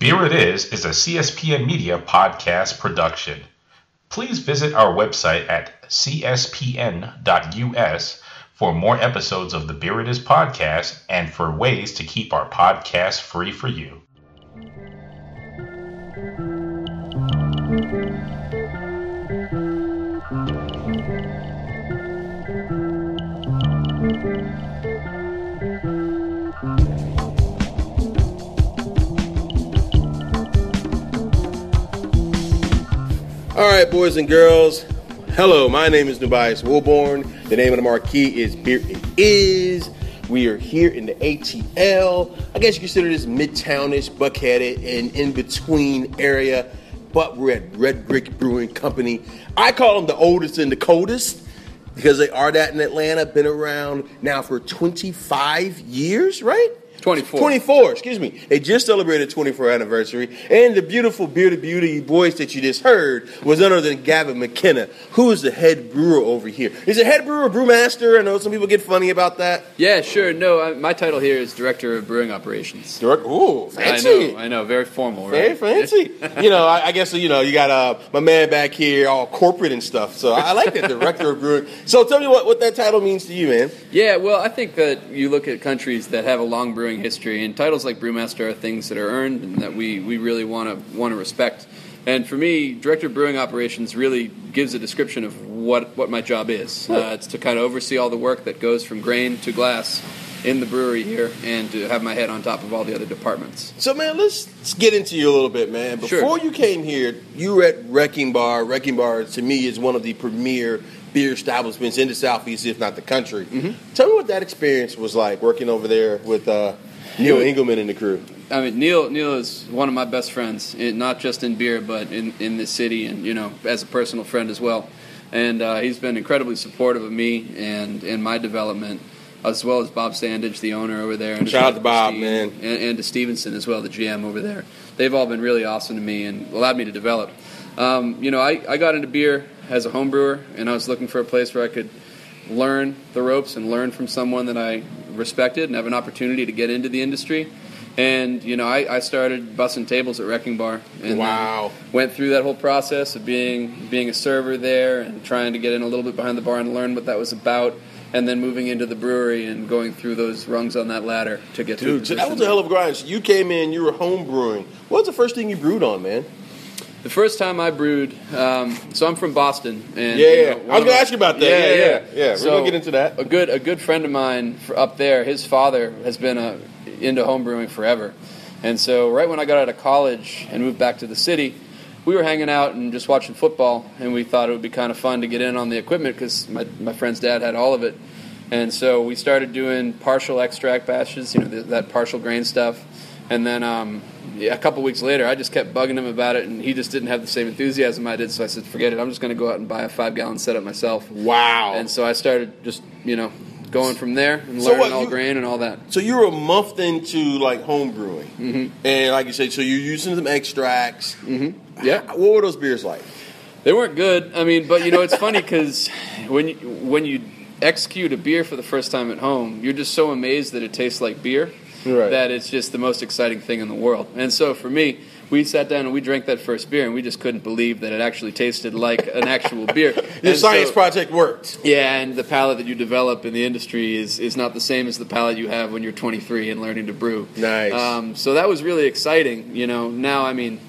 Beer It Is is a CSPN Media podcast production. Please visit our website at cspn.us for more episodes of the Beer It Is podcast and for ways to keep our podcast free for you. All right, boys and girls. Hello, my name is Nubias Wilborn. The name of the marquee is Beer It Is. We are here in the ATL. I guess you consider this midtownish, buckheaded, and in between area. But we're at Red Brick Brewing Company. I call them the oldest and the coldest because they are that in Atlanta. Been around now for 25 years, right? 24. 24, excuse me. They just celebrated 24th anniversary. And the beautiful bearded Beauty voice that you just heard was none other than Gavin McKenna, who is the head brewer over here. Is it head brewer, brewmaster? I know some people get funny about that. Yeah, sure. No, I, my title here is Director of Brewing Operations. Direct, ooh, fancy. I know, I know. Very formal, Very fancy. you know, I, I guess you know you got uh, my man back here, all corporate and stuff. So I, I like that director of brewing. So tell me what, what that title means to you, man. Yeah, well, I think that you look at countries that have a long brewing history, and titles like brewmaster are things that are earned and that we, we really want to want to respect. And for me, director of brewing operations really gives a description of what, what my job is. Uh, it's to kind of oversee all the work that goes from grain to glass in the brewery here, and to have my head on top of all the other departments. So, man, let's, let's get into you a little bit, man. Before Sure. you came here, you were at Wrecking Bar. Wrecking Bar, to me, is one of the premier beer establishments in the Southeast, if not the country. Mm-hmm. Tell me what that experience was like working over there with uh, Neil was- Engelman and the crew. I mean, Neil Neil is one of my best friends, in, not just in beer, but in in this city, and you know, as a personal friend as well. And uh, he's been incredibly supportive of me and in my development, as well as Bob Sandage, the owner over there. And Shout out to Bob, Steve, man. and, and to Stevenson as well, the GM over there. They've all been really awesome to me and allowed me to develop. Um, you know, I, I got into beer as a home brewer, and I was looking for a place where I could learn the ropes and learn from someone that I respected and have an opportunity to get into the industry. And you know, I, I started bussing tables at Wrecking Bar. And Wow. uh, went through that whole process of being being a server there and trying to get in a little bit behind the bar and learn what that was about. And then moving into the brewery and going through those rungs on that ladder to get to Dude, the so that was a hell of a grind. So you came in, you were home brewing. What was the first thing you brewed on, man? The first time I brewed, um, so I'm from Boston, and Yeah, you yeah. know, I was gonna ask you about that. Yeah, yeah, yeah. We're gonna get into that. A good, a good friend of mine up there, his father has been uh into home brewing forever, and so right when I got out of college and moved back to the city, we were hanging out and just watching football, and we thought it would be kind of fun to get in on the equipment because my my friend's dad had all of it, and so we started doing partial extract batches, you know, th- that partial grain stuff. And then um, yeah, a couple weeks later, I just kept bugging him about it, and he just didn't have the same enthusiasm I did. So I said, "Forget it. I'm just going to go out and buy a five gallon setup myself." Wow. And so I started just you know going from there and So learning what, all you- grain and all that. So you were a month into like home brewing, Mm-hmm. and like you said, so you're using some extracts. Mm-hmm. Yeah. What were those beers like? They weren't good. I mean, but you know, it's funny because when you, when you execute a beer for the first time at home, you're just so amazed that it tastes like beer Right. that it's just the most exciting thing in the world. And so for me, we sat down and we drank that first beer, and we just couldn't believe that it actually tasted like an actual beer. Your And science so- project worked. Yeah, and the palate that you develop in the industry is, is not the same as the palate you have when you're 23 and learning to brew. Nice. Um, so that was really exciting. You know, now I mean,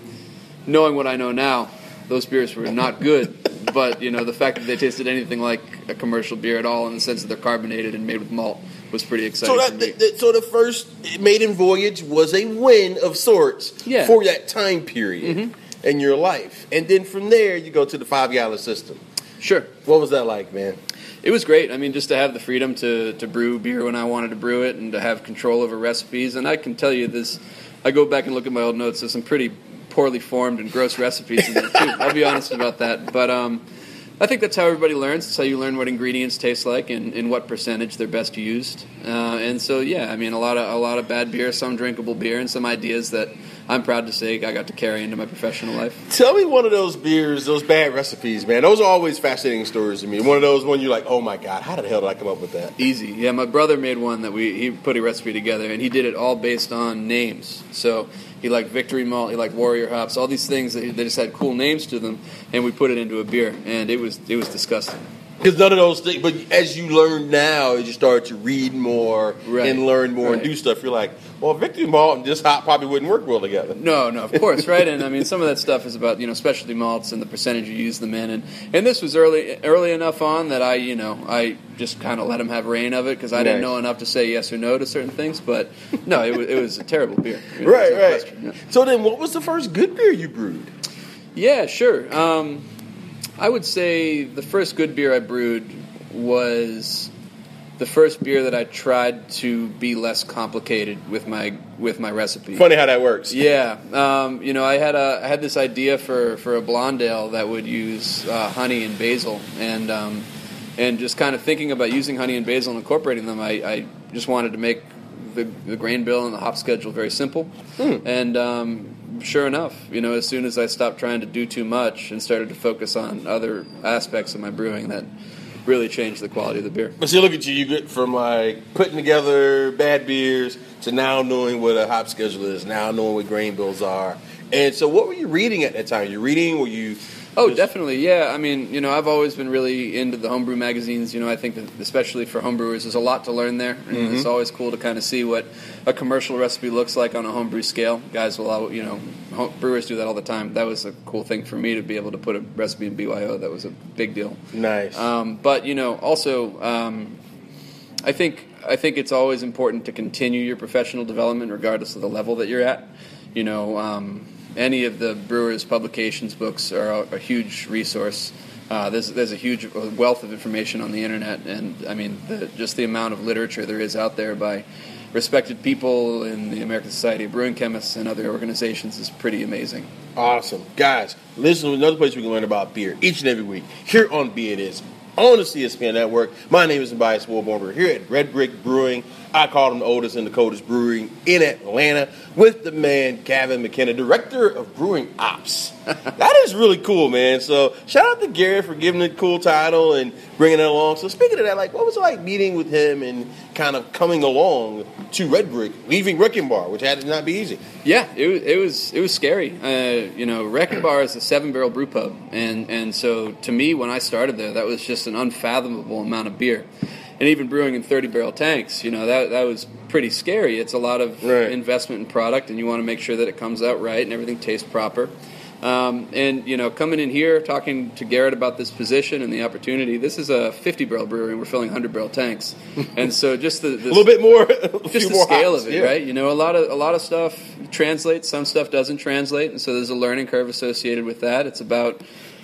knowing what I know now, those beers were not good. but you know, the fact that they tasted anything like a commercial beer at all, in the sense that they're carbonated and made with malt, was pretty exciting So that, me. th- th- so the first maiden voyage was a win of sorts Yeah. for that time period in your life, and then from there you go to the five gallon system. sure. What was that like, man? It was great. I mean, just to have the freedom to, to brew beer when I wanted to brew it and to have control over recipes. And I can tell you this, I go back and look at my old notes, there's some pretty poorly formed and gross recipes in there, too. I'll be honest about that. But um, I think that's how everybody learns. It's how you learn what ingredients taste like and, and what percentage they're best used. Uh, and so, yeah, I mean, a lot of a lot of bad beer, some drinkable beer, and some ideas that I'm proud to say I got to carry into my professional life. Tell me one of those beers, those bad recipes, man. Those are always fascinating stories to me. One of those when you're like, oh my god, how the hell did I come up with that? Easy, yeah. My brother made one that we he put a recipe together, and he did it all based on names. So he liked Victory Malt, he liked Warrior Hops, all these things that they just had cool names to them, and we put it into a beer, and it was it was disgusting. Because none of those things, but as you learn now, as you start to read more Right. and learn more and do stuff, you're like, well, Victory Malt and this hop probably wouldn't work well together. No, no, of course, right? And I mean, some of that stuff is about you know specialty malts and the percentage you use them in, and and this was early early enough on that I you know I just kind of let him have reign of it because I didn't know enough to say yes or no to certain things. But no, it was it was a terrible beer. Right, no right. yeah. So then, what was the first good beer you brewed? Yeah, sure. Um, I would say the first good beer I brewed was the first beer that I tried to be less complicated with my with my recipe. Funny how that works. Yeah, um, you know, I had a I had this idea for for a blonde ale that would use uh, honey and basil, and um, and just kind of thinking about using honey and basil and incorporating them. I, I just wanted to make the, the grain bill and the hop schedule very simple, and um, sure enough, you know, as soon as I stopped trying to do too much and started to focus on other aspects of my brewing, that really changed the quality of the beer. But see, look at you. You get from like putting together bad beers to now knowing what a hop schedule is, now knowing what grain bills are. And so, what were you reading at that time? You reading? Were you? Oh, just- definitely. Yeah. I mean, you know, I've always been really into the homebrew magazines. You know, I think that especially for homebrewers, there's a lot to learn there. And Mm-hmm. It's always cool to kind of see what a commercial recipe looks like on a homebrew scale. Guys will, you know, home, brewers do that all the time. That was a cool thing for me to be able to put a recipe in BYO. That was a big deal. Nice. Um, but you know, also, um, I think I think it's always important to continue your professional development, regardless of the level that you're at. You know, um, any of the brewers' publications books are a, a huge resource. Uh, there's there's a huge wealth of information on the internet, and I mean, the, just the amount of literature there is out there by respected people in the American Society of Brewing Chemists and other organizations is pretty amazing. Awesome. Guys, listen to another place we can learn about beer each and every week here on Beer It Is on the CSPN Network. My name is Tobias Warborn. We're here at Red Brick Brewing. I call them the oldest and the coldest brewing in Atlanta with the man, Gavin McKenna, Director of Brewing Ops. that is really cool, man. So shout out to Gary for giving a cool title and bringing it along. So speaking of that, like, what was it like meeting with him and kind of coming along to Red Brick, leaving Wrecking Bar, which had to not be easy? Yeah, it was it was it was scary. Uh, you know, Wrecking Bar is a seven barrel brew pub, and and so to me, when I started there, that was just an unfathomable amount of beer, and even brewing in thirty barrel tanks, you know, that that was pretty scary. It's a lot of Right. investment in product, and you want to make sure that it comes out right and everything tastes proper. Um, and you know, coming in here, talking to Garrett about this position and the opportunity. This is a 50 barrel brewery, and we're filling 100 barrel tanks, and so just the, the A little bit more, a few just the more scale hops, of it, yeah. right? You know, a lot of a lot of stuff translates, some stuff doesn't translate, and so there's a learning curve associated with that. It's about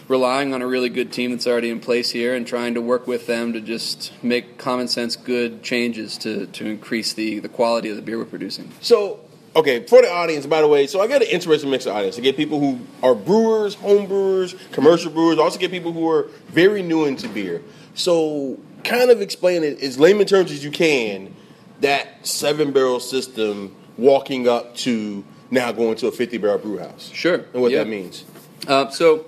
relying on a really good team that's already in place here and trying to work with them to just make common sense good changes to, to increase the, the quality of the beer we're producing. So, okay, for the audience, by the way, so I got an interesting mix of audience. I get people who are brewers, home brewers, commercial brewers. I also get people who are very new into beer. So, kind of explain it as layman terms as you can that seven barrel system walking up to now going to a 50 barrel brew house. Sure. And what yeah. that means. Uh, so,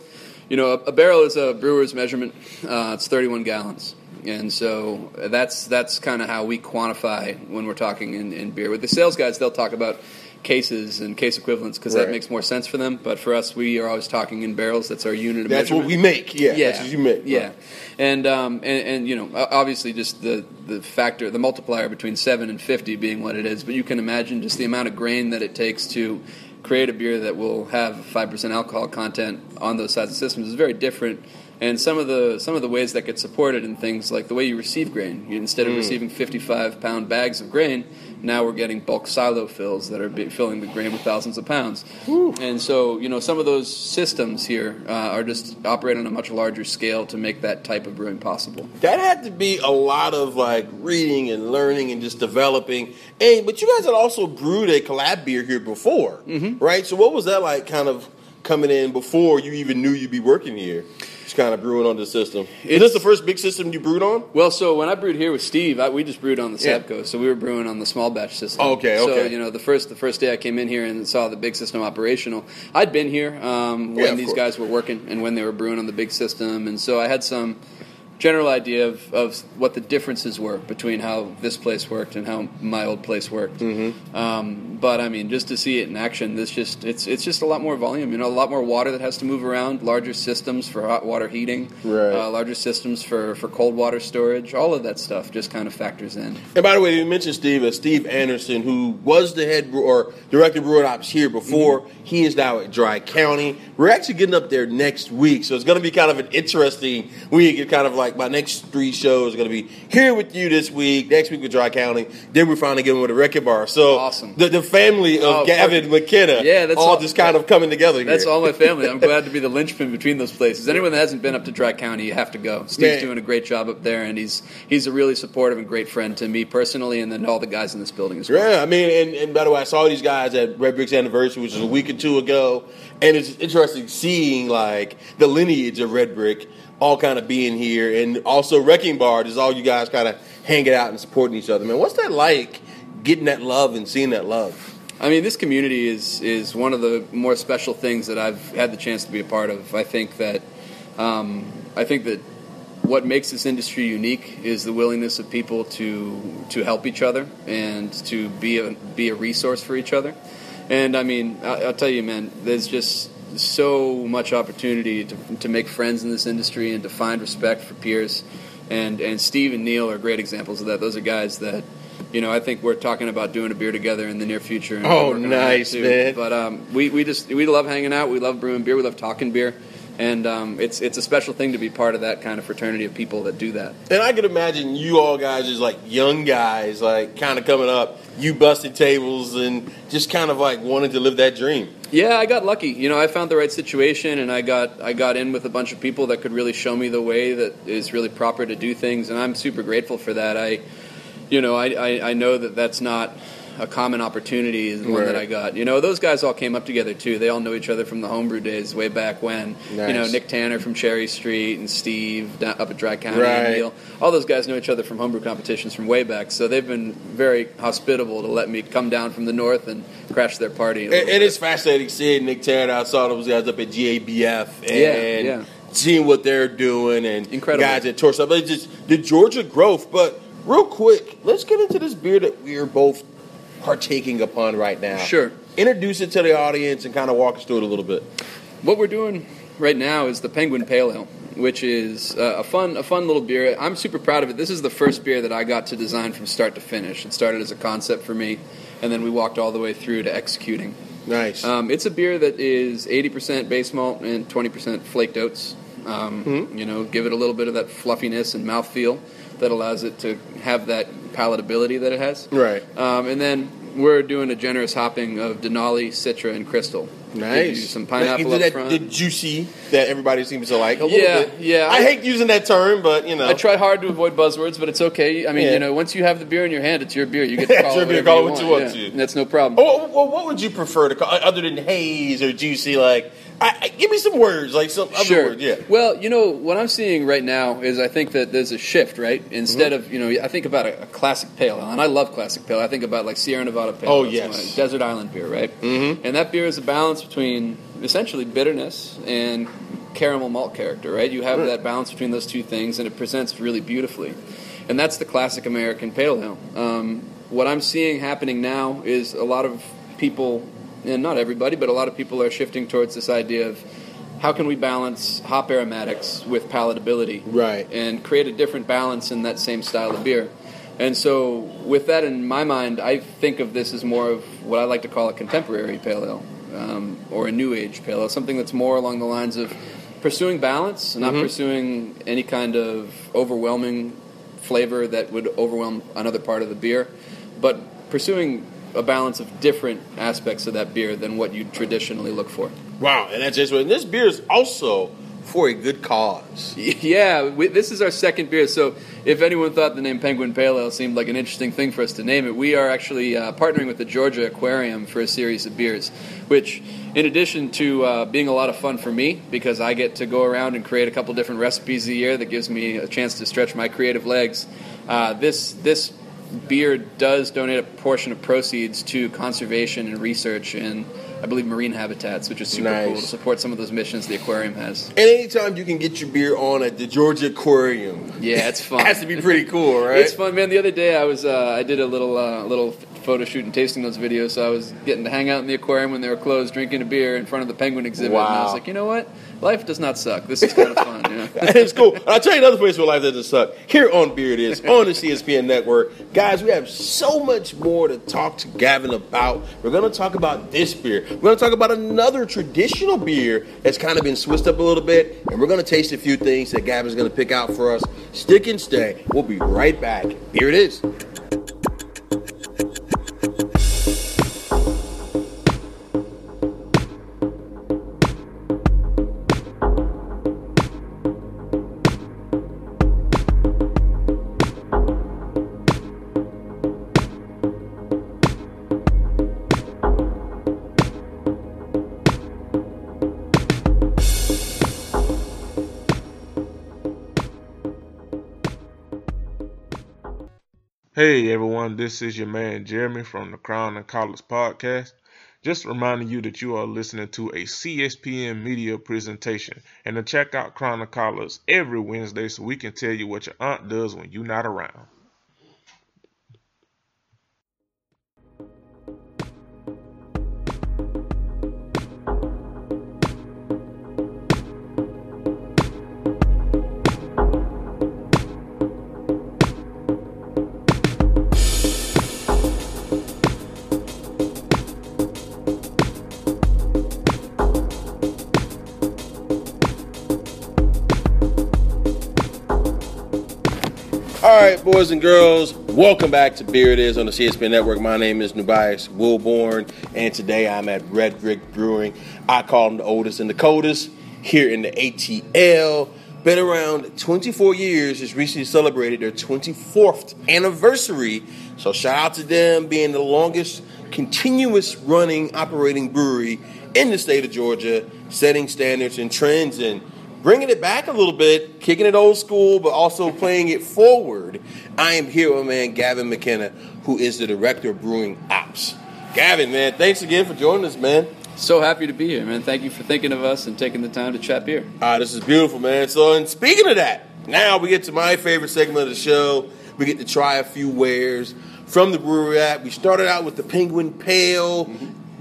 you know, a, a barrel is a brewer's measurement. Uh, it's 31 gallons, and so that's that's kind of how we quantify when we're talking in, in beer. With the sales guys, they'll talk about cases and case equivalents because Right. that makes more sense for them. But for us, we are always talking in barrels. That's our unit of That's what we make. Yeah, that's what you make. Yeah, Right. and, um, and and you know, obviously, just the the factor, the multiplier between seven and fifty being what it is. But you can imagine just the amount of grain that it takes to create a beer that will have five percent alcohol content on those sides of systems is very different. And some of the some of the ways that get supported in things like the way you receive grain. Instead Mm. of receiving 55 pound bags of grain, now we're getting bulk silo fills that are be- filling the grain with thousands of pounds. And so, you know, some of those systems here uh, are just operate on a much larger scale to make that type of brewing possible. That had to be a lot of like reading and learning and just developing. And but you guys had also brewed a collab beer here before, Mm-hmm. right? So what was that like, kind of coming in before you even knew you'd be working here? Kind of brewing on the system. Is this the first big system you brewed on? Well, so when I brewed here with Steve, I, we just brewed on the Yeah. Sabco, so we were brewing on the small batch system. Oh, okay, So okay. you know, the first the first day I came in here and saw the big system operational, I'd been here um, when of these course. guys were working and when they were brewing on the big system, and so I had some general idea of, of what the differences were between how this place worked and how my old place worked. Mm-hmm. Um, but I mean, just to see it in action, this just it's it's just a lot more volume. You know, a lot more water that has to move around, larger systems for hot water heating, Right. uh, larger systems for, for cold water storage. All of that stuff just kind of factors in. And by the way, you mentioned Steve, uh, Steve Anderson, who was the head brew- or director of brewing ops here before. He is now at Dry County. We're actually getting up there next week, so it's going to be kind of an interesting week. Kind of like my next three shows are going to be here with you this week, next week with Dry County. Then we're finally getting with a Wrecking Bar. So Awesome. the, the family of Oh, Gavin McKenna, Yeah, that's all, all- just kind of coming together. That's here. all my family. I'm glad to be the linchpin between those places. Anyone that hasn't been up to Dry County, you have to go. Steve's Man. doing a great job up there, and he's he's a really supportive and great friend to me personally, and then all the guys in this building as well. Yeah, I mean, and, and by the way, I saw these guys at Red Brick's anniversary, which was a week or two ago, and it's interesting seeing like the lineage of Red Brick all kind of being here, and also Wrecking Bar is all you guys kind of hanging out and supporting each other. Man, what's that like? Getting that love and seeing that love. I mean, this community is is one of the more special things that I've had the chance to be a part of. I think that um, I think that what makes this industry unique is the willingness of people to to help each other and to be a be a resource for each other. And I mean, I, I'll tell you, man, there's just so much opportunity to, to make friends in this industry and to find respect for peers. And and Steve and Neil are great examples of that. Those are guys that. You know, I think we're talking about doing a beer together in the near future. and Oh, working on that nice, man. But um, we, we just we love hanging out. We love brewing beer. We love talking beer, and um, it's it's a special thing to be part of that kind of fraternity of people that do that. And I can imagine you all guys as like young guys, like kind of coming up, you busted tables and just kind of like wanting to live that dream. Yeah, I got lucky. You know, I found the right situation, and I got I got in with a bunch of people that could really show me the way that is really proper to do things, and I'm super grateful for that. I, you know, I I, I know that that's not a common opportunity is the one that I got. You know, those guys all came up together too. They all know each other from the homebrew days way back when. You know, Nick Tanner from Cherry Street and Steve up at Dry County Right. Neil. All those guys know each other from homebrew competitions from way back. So they've been very hospitable to let me come down from the north and crash their party. a And, little and bit. it's fascinating seeing Nick Tanner. I saw those guys up at GABF and Yeah, yeah. seeing what they're doing and Incredible. guys at Torso. But just the Georgia growth. But real quick, let's get into this beer that we are both partaking upon right now. Sure. Introduce it to the audience and kind of walk us through it a little bit. What we're doing right now is the Penguin Pale Ale, which is uh, a fun, a fun little beer. I'm super proud of it. This is the first beer that I got to design from start to finish. It started as a concept for me, and then we walked all the way through to executing. Nice. Um, it's a beer that is 80% base malt and 20% flaked oats. Um, You know, give it a little bit of that fluffiness and mouthfeel that allows it to have that palatability that it has. Right. Um, and then we're doing a generous hopping of Denali, Citra, and Crystal. Nice. some pineapple up that front. the juicy that everybody seems to like? Yeah, bit. yeah. I, hate using that term, but you know. I try hard to avoid buzzwords, but it's okay. I mean, Yeah. you know, once you have the beer in your hand, it's your beer. You get to call your it beer, call you it what you want. yeah. to. That's no problem. Oh, well, what would you prefer to call other than haze or juicy? Like, I, I, give me some words, like some other Sure. words. Yeah. Well, you know what I'm seeing right now is I think that there's a shift, right? Instead Mm-hmm. of you know, I think about a, a classic pale ale, and I love classic pale. I think about like Sierra Nevada pale. Oh, yes. desert island beer, right? Mhm. And that beer is a balance between essentially bitterness and caramel malt character, right? You have that balance between those two things, and it presents really beautifully. And that's the classic American pale ale. Um, what I'm seeing happening now is a lot of people, and not everybody, but a lot of people are shifting towards this idea of how can we balance hop aromatics with palatability, Right. and create a different balance in that same style of beer. And so, with that in my mind, I think of this as more of what I like to call a contemporary pale ale, um, or a new age pale ale, something that's more along the lines of pursuing balance, not Mhm. pursuing any kind of overwhelming flavor that would overwhelm another part of the beer, but pursuing a balance of different aspects of that beer than what you traditionally look for. Wow, and that's just and this beer is also for a good cause. Yeah, we, this is our second beer. So, if anyone thought the name Penguin Pale Ale seemed like an interesting thing for us to name it, we are actually uh, partnering with the Georgia Aquarium for a series of beers. Which, in addition to uh, being a lot of fun for me, because I get to go around and create a couple different recipes a year that gives me a chance to stretch my creative legs, uh, this this beer does donate a portion of proceeds to conservation and research and I believe marine habitats, which is super Nice. cool to support some of those missions the aquarium has. And anytime you can get your beer on at the Georgia Aquarium, Yeah, it's fun. it has to be pretty cool, right? It's fun, man. The other day, I was uh, I did a little uh, little photo shoot and tasting those videos, so I was getting to hang out in the aquarium when they were closed, drinking a beer in front of the penguin exhibit. And I was like, you know what? Life does not suck. This is kind of fun. You know? it's cool. And I'll tell you another place where life doesn't suck. Here on Beer It Is, on the CSPN network. Guys, we have so much more to talk to Gavin about. We're going to talk about this beer. We're going to talk about another traditional beer that's kind of been switched up a little bit. And we're going to taste a few things that Gavin's going to pick out for us. Stick and stay. We'll be right back. Here it is. Hey everyone, this is your man Jeremy from the Crown and Collars podcast. Just reminding you that you are listening to a CSPN media presentation and to check out Crown and Collars every Wednesday so we can tell you what your aunt does when you're not around. Right, boys and girls, welcome back to Beer It Is on the CSPN Network. My name is Nubias Wilborn, and today I'm at Red Brick Brewing. I call them the oldest and the coldest here in the ATL. Been around 24 years, just recently celebrated their 24th anniversary. So shout out to them being the longest continuous running operating brewery in the state of Georgia, setting standards and trends and bringing it back a little bit, kicking it old school, but also playing it forward. I am here with my man Gavin McKenna, who is the director of brewing ops. Gavin, man, thanks again for joining us, man. So happy to be here, man. Thank you for thinking of us and taking the time to chat beer. Ah, this is beautiful, man. So, and speaking of that, now we get to my favorite segment of the show. We get to try a few wares from the brewery app. We started out with the Penguin Pale.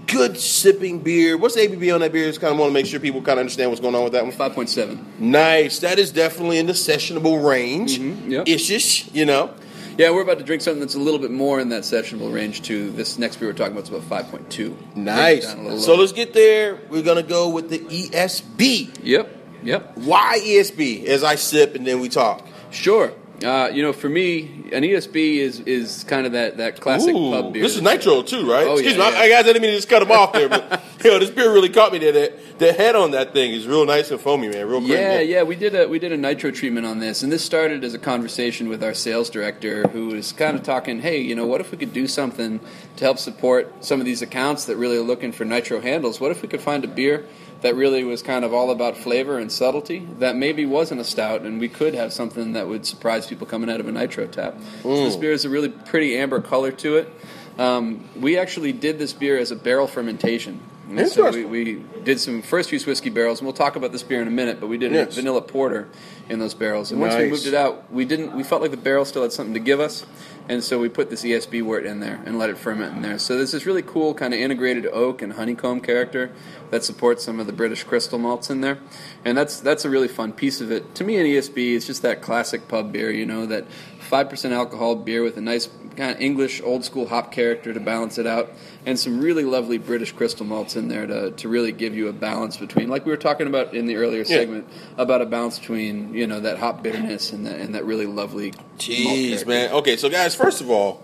Good sipping beer. What's the ABV on that beer? Just kind of want to make sure people kind of understand what's going on with that one. 5.7. Nice. That is definitely in the sessionable range. Mhm, yep. It's you know. Yeah, we're about to drink something that's a little bit more in that sessionable range, too. This next beer we're talking about is about 5.2. Nice. Down a little So lower. let's get there. We're going to go with the ESB. Yep, yep. Why ESB? As I sip and then we talk. Sure. Uh, you know, for me, an ESB is is kind of that, that classic Ooh, pub beer. This is nitro too, right? Oh, Excuse yeah, me, yeah. I, I guys I didn't mean to just cut them off there, but you know, this beer really caught me there. The, the head on that thing is real nice and foamy, man. Real Yeah, yeah, we did a we did a nitro treatment on this, and this started as a conversation with our sales director, who was kind of talking, hey, you know, what if we could do something to help support some of these accounts that really are looking for nitro handles? What if we could find a beer that really was kind of all about flavor and subtlety that maybe wasn't a stout, and we could have something that would surprise people coming out of a nitro tap. So this beer has a really pretty amber color to it. Um, we actually did this beer as a barrel fermentation. And so we, we did some first use whiskey barrels, and we'll talk about this beer in a minute. But we did Yes. a vanilla porter in those barrels, and once we moved it out, we didn't. We felt like the barrel still had something to give us, and so we put this ESB wort in there and let it ferment in there. So there's this really cool kind of integrated oak and honeycomb character that supports some of the British crystal malts in there, and that's that's a really fun piece of it. To me, an ESB is just that classic pub beer, you know, that five percent alcohol beer with a nice kind of English old school hop character to balance it out, and some really lovely British crystal malts in there to, to really give you a balance between, like we were talking about in the earlier Yeah. segment, about a balance between you know that hop bitterness and that and that really lovely. Jeez, man. Okay, so guys, first of all,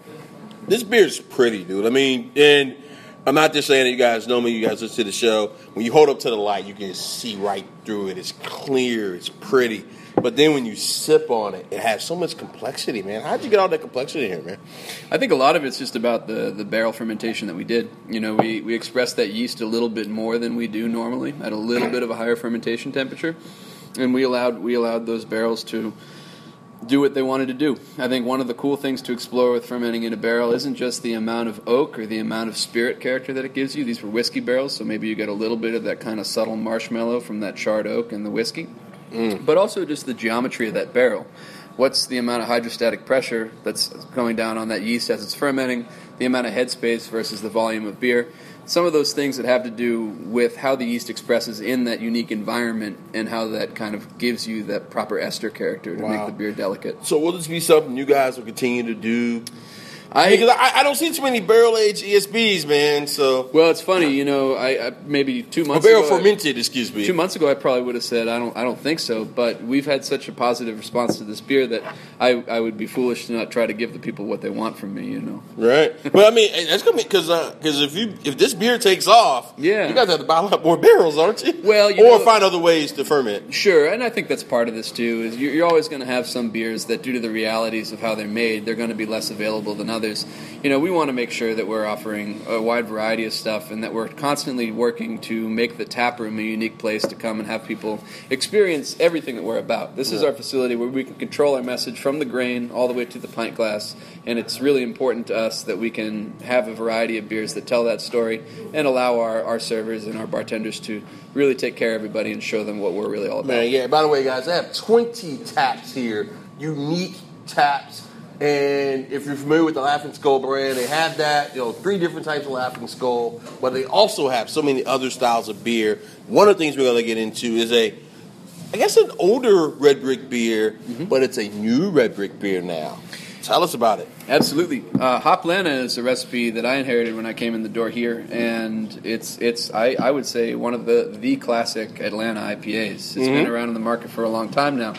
this beer is pretty, dude. I mean, and I'm not just saying that you guys know me, you guys listen to the show. When you hold up to the light, you can see right through it. It's clear, it's pretty. But then when you sip on it, it has so much complexity, man. How'd you get all that complexity here, man? I think a lot of it's just about the, the barrel fermentation that we did. You know, we, we expressed that yeast a little bit more than we do normally at a little bit of a higher fermentation temperature. And we allowed we allowed those barrels to do what they wanted to do. I think one of the cool things to explore with fermenting in a barrel isn't just the amount of oak or the amount of spirit character that it gives you. These were whiskey barrels, so maybe you get a little bit of that kind of subtle marshmallow from that charred oak and the whiskey, mm. but also just the geometry of that barrel. What's the amount of hydrostatic pressure that's going down on that yeast as it's fermenting, the amount of headspace versus the volume of beer some of those things that have to do with how the yeast expresses in that unique environment and how that kind of gives you that proper ester character to wow. make the beer delicate. So will this be something you guys will continue to do I, because I, I, don't see too many barrel aged ESBs, man. So well, it's funny, you know. I, I maybe two months or barrel ago, fermented, excuse me. Two months ago, I probably would have said I don't, I don't think so. But we've had such a positive response to this beer that I, I would be foolish to not try to give the people what they want from me, you know. Right. Well, I mean, that's gonna be because because uh, if you if this beer takes off, yeah, you guys have to buy a lot more barrels, aren't you? Well, you or know, find other ways to ferment. Sure, and I think that's part of this too. Is you're, you're always going to have some beers that, due to the realities of how they're made, they're going to be less available than others. You know we want to make sure that we're offering a wide variety of stuff and that we're constantly working to make the tap room a unique place to come and have people experience everything that we're about. This yeah. is our facility where we can control our message from the grain all the way to the pint glass, and it's really important to us that we can have a variety of beers that tell that story and allow our, our servers and our bartenders to really take care of everybody and show them what we're really all about. Man, yeah, by the way, guys, I have 20 taps here, unique taps and if you're familiar with the Laughing Skull brand, they have that, you know, three different types of Laughing Skull, but they also have so many other styles of beer. One of the things we're going to get into is a, I guess, an older red brick beer, mm-hmm. but it's a new red brick beer now. Tell us about it. Absolutely. Uh, Hoplanta is a recipe that I inherited when I came in the door here, and it's it's I, I would say one of the the classic Atlanta IPAs. It's mm-hmm. been around in the market for a long time now.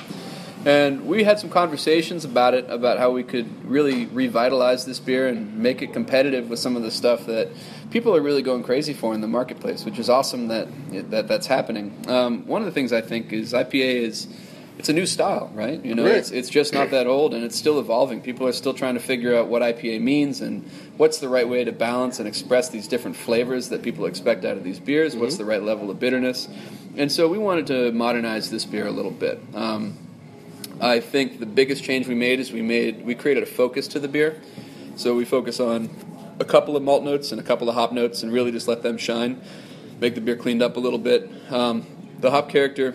And we had some conversations about it, about how we could really revitalize this beer and make it competitive with some of the stuff that people are really going crazy for in the marketplace, which is awesome that that that's happening. Um, one of the things I think is IPA is it's a new style, right? You know, it's it's just not that old, and it's still evolving. People are still trying to figure out what IPA means and what's the right way to balance and express these different flavors that people expect out of these beers. Mm-hmm. What's the right level of bitterness? And so we wanted to modernize this beer a little bit. Um, I think the biggest change we made is we made we created a focus to the beer. So we focus on a couple of malt notes and a couple of hop notes, and really just let them shine. Make the beer cleaned up a little bit. Um, the hop character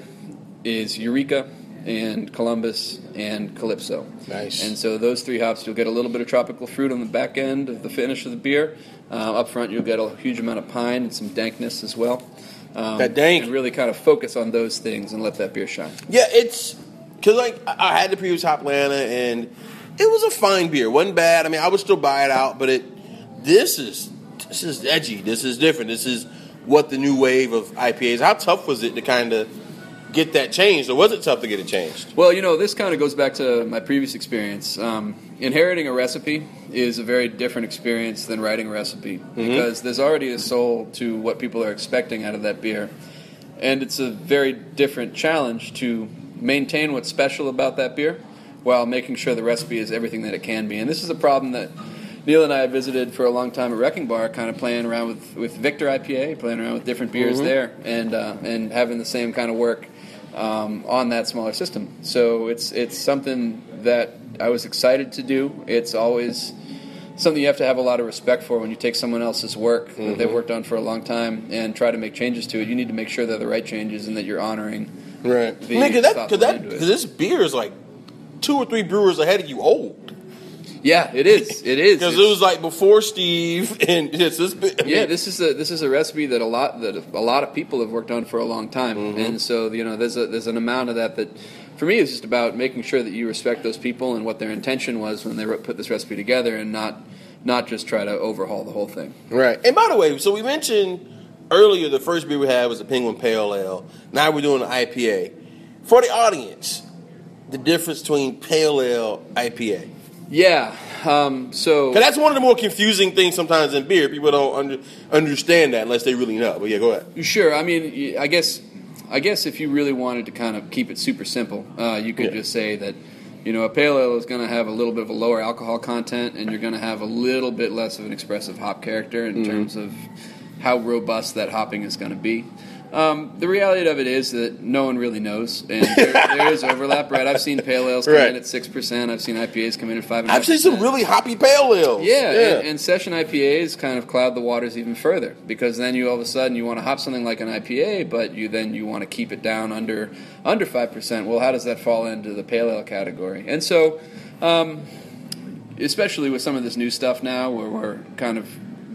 is Eureka and Columbus and Calypso. Nice. And so those three hops, you'll get a little bit of tropical fruit on the back end of the finish of the beer. Uh, up front, you'll get a huge amount of pine and some dankness as well. Um, that dank. And really kind of focus on those things and let that beer shine. Yeah, it's because like I had the previous Hoplanta and it was a fine beer. It wasn't bad. I mean, I would still buy it out, but it this is this is edgy. This is different. This is what the new wave of IPAs. How tough was it to kind of get that changed, or was it tough to get it changed? Well, you know, this kind of goes back to my previous experience. Um, inheriting a recipe is a very different experience than writing a recipe mm-hmm. because there's already a soul to what people are expecting out of that beer, and it's a very different challenge to maintain what's special about that beer while making sure the recipe is everything that it can be. And this is a problem that Neil and I have visited for a long time at Wrecking Bar, kind of playing around with, with Victor IPA, playing around with different beers mm-hmm. there, and uh, and having the same kind of work um, on that smaller system. So it's it's something that I was excited to do. It's always something you have to have a lot of respect for when you take someone else's work mm-hmm. that they've mm-hmm. worked on for a long time and try to make changes to it. You need to make sure they're the right changes and that you're honoring Right. Because that, cause that, cause this beer is like two or three brewers ahead of you old. Yeah, it is. It is because it was like before Steve, and it's this. I mean, yeah, this is a this is a recipe that a lot that a lot of people have worked on for a long time, mm-hmm. and so you know there's a there's an amount of that that for me is just about making sure that you respect those people and what their intention was when they put this recipe together, and not not just try to overhaul the whole thing. Right. And by the way, so we mentioned earlier the first beer we had was a Penguin Pale Ale. Now we're doing an IPA. For the audience, the difference between Pale Ale IPA. Yeah. Um, so that's one of the more confusing things sometimes in beer. People don't under, understand that unless they really know. But yeah, go ahead. Sure. I mean, I guess, I guess if you really wanted to kind of keep it super simple, uh, you could Yeah. just say that, you know, a pale ale is going to have a little bit of a lower alcohol content, and you're going to have a little bit less of an expressive hop character in terms of how robust that hopping is going to be. Um, the reality of it is that no one really knows, and there, there is overlap. Right? I've seen pale ales come Right. in at six percent. I've seen IPAs come in at five. I've seen some really hoppy pale ales. Yeah, And, and session IPAs kind of cloud the waters even further because then you all of a sudden you want to hop something like an IPA, but you then you want to keep it down under under five percent. Well, how does that fall into the pale ale category? And so, um, especially with some of this new stuff now, where we're kind of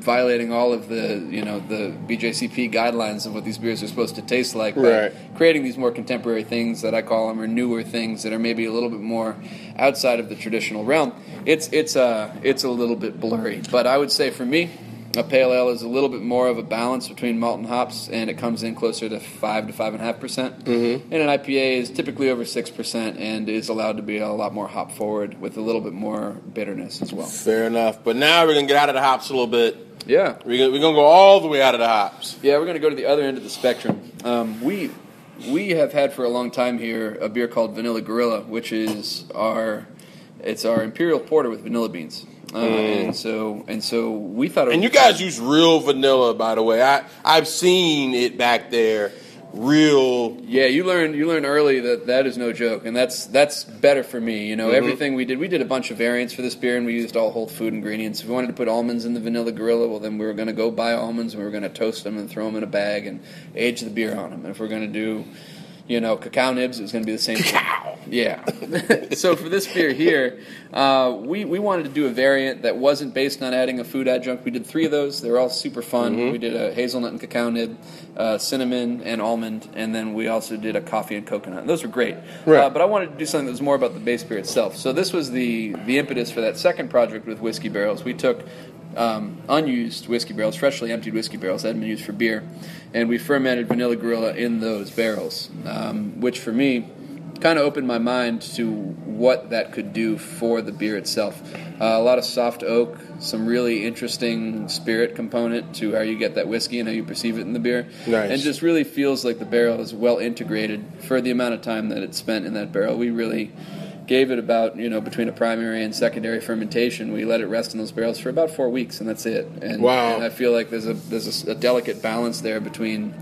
violating all of the you know the BJCP guidelines of what these beers are supposed to taste like, by Right. creating these more contemporary things that I call them, or newer things that are maybe a little bit more outside of the traditional realm. It's it's uh it's a little bit blurry, but I would say for me, a pale ale is a little bit more of a balance between malt and hops, and it comes in closer to five to five and a half percent. And an IPA is typically over six percent and is allowed to be a lot more hop forward with a little bit more bitterness as well. Fair enough. But now we're gonna get out of the hops a little bit. Yeah. We're gonna, we're gonna go all the way out of the hops. Yeah, we're going to go to the other end of the spectrum. Um, we we have had for a long time here a beer called Vanilla Gorilla, which is our it's our imperial porter with vanilla beans. Uh, And so and so we thought. It Mm. And you guys fun. use real vanilla, by the way. I I've seen it back there. Real. Yeah, you learned you learned early that that is no joke, and that's that's better for me. You know, Mm-hmm. everything we did, we did a bunch of variants for this beer, and we used all whole food ingredients. If we wanted to put almonds in the vanilla gorilla, well, then we were going to go buy almonds, and we were going to toast them and throw them in a bag and age the beer on them. And if we're going to do, you know, cacao nibs, it was going to be the same. Cacao. Yeah. so for this beer here, uh, we we wanted to do a variant that wasn't based on adding a food adjunct. We did three of those. They were all super fun. Mm-hmm. We did a hazelnut and cacao nib, uh, cinnamon and almond, and then we also did a coffee and coconut. And those were great. Right. Uh, but I wanted to do something that was more about the base beer itself. So this was the the impetus for that second project with whiskey barrels. We took um, unused whiskey barrels, freshly emptied whiskey barrels that had been used for beer, and we fermented Vanilla Gorilla in those barrels, um, which for me kind of opened my mind to what that could do for the beer itself. Uh, a lot of soft oak, some really interesting spirit component to how you get that whiskey and how you perceive it in the beer, Nice. and just really feels like the barrel is well integrated for the amount of time that it's spent in that barrel. We really gave it about you know between a primary and secondary fermentation. We let it rest in those barrels for about four weeks, and that's it. And, Wow. and I feel like there's a there's a, a delicate balance there between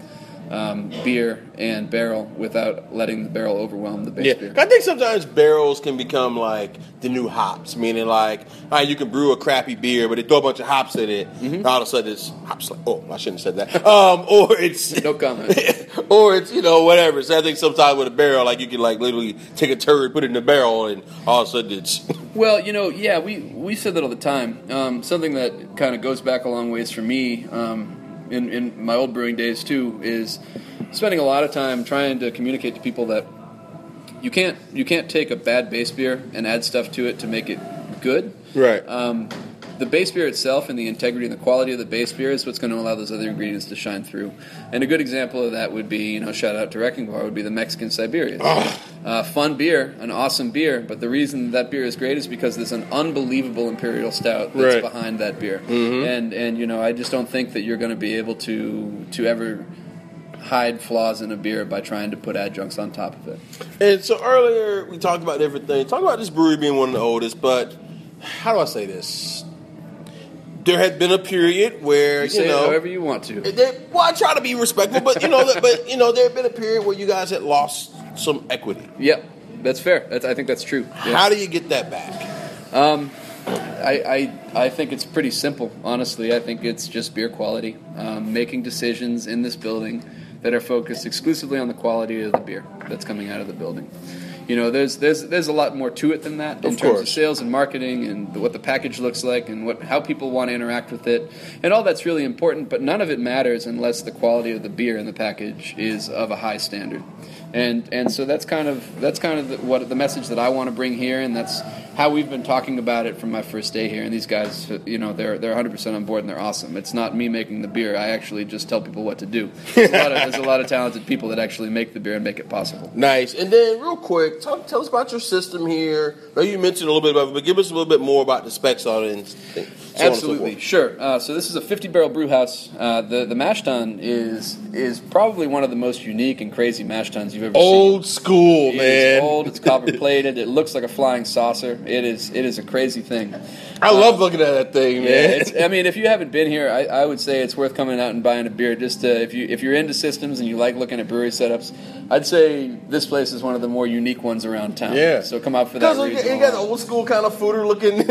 um, beer and barrel without letting the barrel overwhelm the base Yeah, beer. I think sometimes barrels can become like the new hops, meaning like, all right, you can brew a crappy beer, but they throw a bunch of hops in it. Mm-hmm. All of a sudden, it's hops. Like, oh, I shouldn't have said that. Um, or it's No comment. or it's you know whatever. So I think sometimes with a barrel, like you can like literally take a turd, put it in the barrel, and all of a sudden it's Well, you know, yeah, we, we said that all the time. Um, something that kind of goes back a long ways for me um, in, in my old brewing days, too, is spending a lot of time trying to communicate to people that you can't you can't take a bad base beer and add stuff to it to make it good. right. Um, the base beer itself and the integrity and the quality of the base beer is what's going to allow those other ingredients to shine through. And a good example of that would be, you know, shout out to Wrecking Bar, would be the Mexican Siberia. Uh, fun beer, an awesome beer, but the reason that beer is great is because there's an unbelievable imperial stout that's Right. behind that beer. And and you know, I just don't think that you're going to be able to to ever hide flaws in a beer by trying to put adjuncts on top of it. And so earlier we talked about different things. Talk about this brewery being one of the oldest, but how do I say this? There had been a period where You you, say know however you want to. There, well, I try to be respectful, but you know, but you know, there had been a period where you guys had lost some equity. Yep, that's fair. That's, I think that's true. Yeah. How do you get that back? I, I, I think it's pretty simple, honestly. I think it's just beer quality. Um, making decisions in this building that are focused exclusively on the quality of the beer that's coming out of the building. You know, there's there's there's a lot more to it than that in Of terms of sales and marketing and what the package looks like and what how people want to interact with it, and all that's really important. But none of it matters unless the quality of the beer in the package is of a high standard. And and so that's kind of that's kind of the, what the message that I want to bring here, and that's how we've been talking about it from my first day here. And these guys, you know, they're they're 100 percent on board and they're awesome. It's not me making the beer. I actually just tell people what to do. There's a lot of, there's a lot of talented people that actually make the beer and make it possible. Nice. And then, real quick, talk, tell us about your system here. I know you mentioned a little bit about it, but give us a little bit more about the specs on it. So so Absolutely, forth. sure. Uh, so this is a 50 barrel brew house. Uh, the the mash tun is is probably one of the most unique and crazy mash tuns you've ever seen. Old school, It is man. old. It's copper plated. It looks like a flying saucer. It is. It is a crazy thing. I love looking at that thing, Yeah, man. it's, I mean, if you haven't been here, I, I would say it's worth coming out and buying a beer. Just to, if you if you're into systems and you like looking at brewery setups, I'd say this place is one of the more unique ones around town. Yeah. So come out for that Because you got old school kind of fooder looking.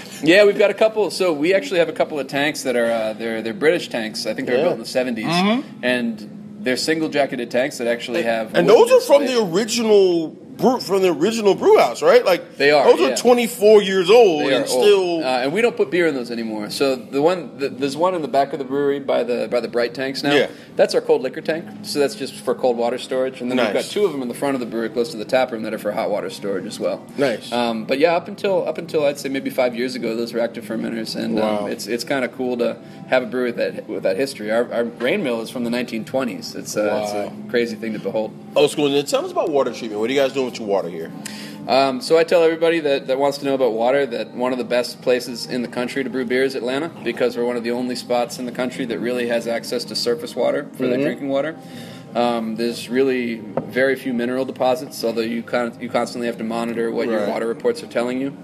Yeah, we've got a couple. So we actually have a couple of tanks that are uh, they're they're British tanks. I think they were Yeah. built in the 70s, and they're single jacketed tanks that actually have. and those are from the original brew, from the original brew house, right? Like They are, Those are 24 years old They and still. uh, and we don't put beer in those anymore. So the one, the, there's one in the back of the brewery by the by the bright tanks now. Yeah. That's our cold liquor tank. So that's just for cold water storage. And then we've got two of them in the front of the brewery, close to the tap room, that are for hot water storage as well. Nice. Um, but yeah, up until up until I'd say maybe five years ago, those were active fermenters, and Wow. um, it's it's kind of cool to have a brewery with that with that history. Our, our grain mill is from the 1920s. It's, uh, it's a crazy thing to behold. old school. And then tell us about water treatment. What are you guys doing with your water here? Um, so I tell everybody that, that wants to know about water that one of the best places in the country to brew beer is Atlanta because we're one of the only spots in the country that really has access to surface water for their drinking water. Um, there's really very few mineral deposits, although you con- you constantly have to monitor what your water reports are telling you.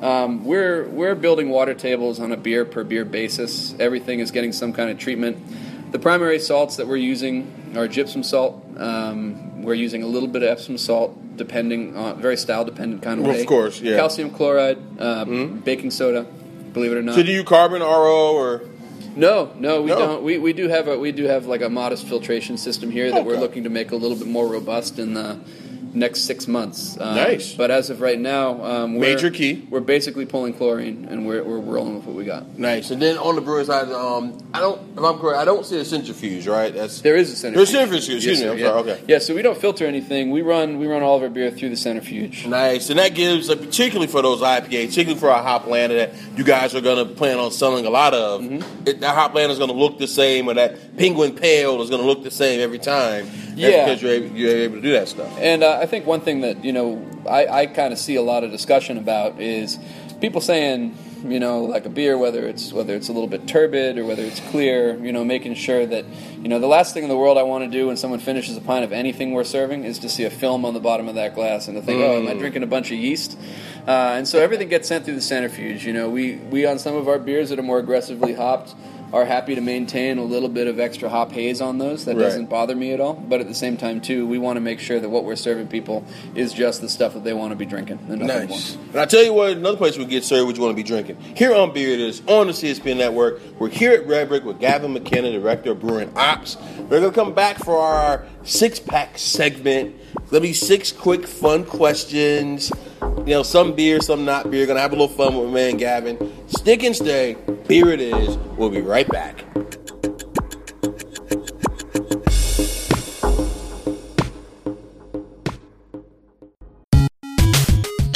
Um, we're we're building water tables on a beer per beer basis. Everything is getting some kind of treatment. The primary salts that we're using are gypsum salt. Um, we're using a little bit of Epsom salt, depending on very style dependent kind of Of way. course, yeah. Mm-hmm. Calcium chloride, uh, baking soda. Believe it or not. So do you carbon RO or? No, no, we No. don't. We, we do have a we do have like a modest filtration system here that we're looking to make a little bit more robust in the next six months. Um, Nice. But as of right now, um, we're, Major key. We're basically pulling chlorine, and we're, we're rolling with what we got. Nice. And then on the brewing side, um, I don't, if I'm correct, I don't see a centrifuge, right? That's There is a centrifuge. There's a centrifuge, excuse me, I'm yeah. sorry, okay. Yeah, so we don't filter anything. We run we run all of our beer through the centrifuge. nice, and that gives, particularly for those IPA, particularly for our Hoplanta that you guys are going to plan on selling a lot of. Mm-hmm. It, that Hoplanta is going to look the same, or that penguin pale is going to look the same every time. That's Yeah. because you're able, you're able to do that stuff. And uh, I think one thing that you know I, I kind of see a lot of discussion about is people saying you know like a beer whether it's whether it's a little bit turbid or whether it's clear you know making sure that you know the last thing in the world I want to do when someone finishes a pint of anything we're serving is to see a film on the bottom of that glass and to think oh am I drinking a bunch of yeast? Uh, and so everything gets sent through the centrifuge you know. We we on some of our beers that are more aggressively hopped are happy to maintain a little bit of extra hop haze on those that Right. doesn't bother me at all. But at the same time, too, we want to make sure that what we're serving people is just the stuff that they want to be drinking and Nice. more. And I tell you what, another place we get served what you want to be drinking. Here on Beer It Is, on the CSPN Network, we're here at Red Brick with Gavin McKenna, Director of Brewing Ops. We're going to come back for our six pack segment. There'll be six quick, fun questions. You know, some beer, some not beer. Gonna have a little fun with my man Gavin. Stick and stay. Beer It Is. We'll be right back.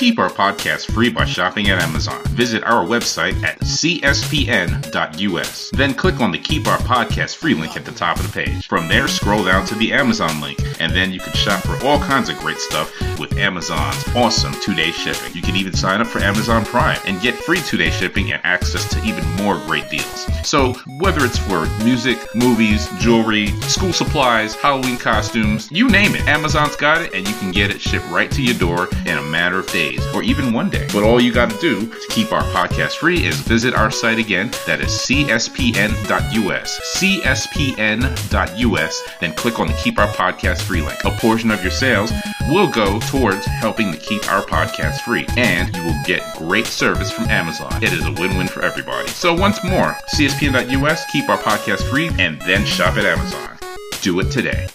Keep our podcast free by shopping at Amazon. Visit our website at cspn.us. Then click on the Keep Our Podcast free link at the top of the page. From there, scroll down to the Amazon link, and then you can shop for all kinds of great stuff with Amazon's awesome two day shipping. You can even sign up for Amazon Prime and get free two day shipping and access to even more great deals. So, whether it's for music, movies, jewelry, school supplies, Halloween costumes, you name it, Amazon's got it, and you can get it shipped right to your door in a matter of days or even one day. But all you got to do to keep our podcast free is visit our site again. That is cspn.us. cspn.us. Then click on the Keep Our Podcast Free link. A portion of your sales will go towards helping to keep our podcast free, and you will get great service from Amazon. It is a win win for everybody. So, once more, cspn.us, keep our podcast free, and then shop at Amazon. Do it today.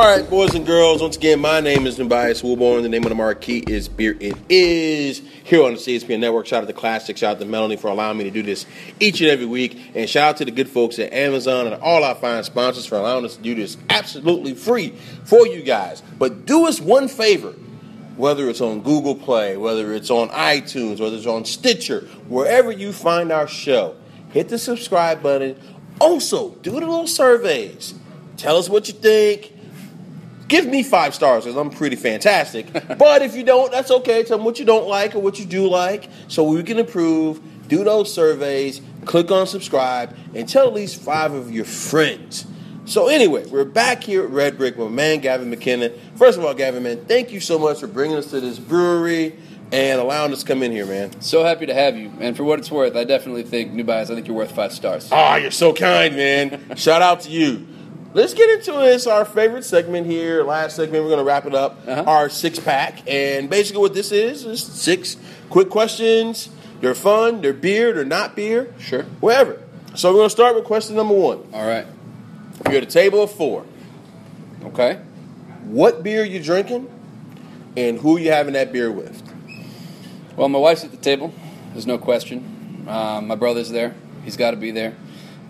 All right, boys and girls. Once again, my name is Tobias Woolborn. The name of the marquee is Beer It Is here on the CSPN Network. Shout out to Classic. Shout out to Melanie for allowing me to do this each and every week. And shout out to the good folks at Amazon and all our fine sponsors for allowing us to do this absolutely free for you guys. But do us one favor. Whether it's on Google Play, whether it's on iTunes, whether it's on Stitcher, wherever you find our show, hit the subscribe button. Also, do the little surveys. Tell us what you think give me five stars because I'm pretty fantastic. but if you don't, that's okay. Tell me what you don't like or what you do like so we can improve. Do those surveys, click on subscribe, and tell at least five of your friends. So anyway, we're back here at Red Brick with my man Gavin McKinnon. First of all, Gavin, man, thank you so much for bringing us to this brewery and allowing us to come in here, man. So happy to have you. And for what it's worth, I definitely think New Bias, I think you're worth five stars. Ah, oh, you're so kind, man. Shout out to you. Let's get into it. this. Our favorite segment here. Last segment, we're going to wrap it up. Uh-huh. Our six pack, and basically, what this is is six quick questions. They're fun. They're beer. They're not beer. Sure. Whatever. So we're going to start with question number one. All right. You're at a table of four. Okay. What beer are you drinking, and who you having that beer with? Well, my wife's at the table. There's no question. Uh, my brother's there. He's got to be there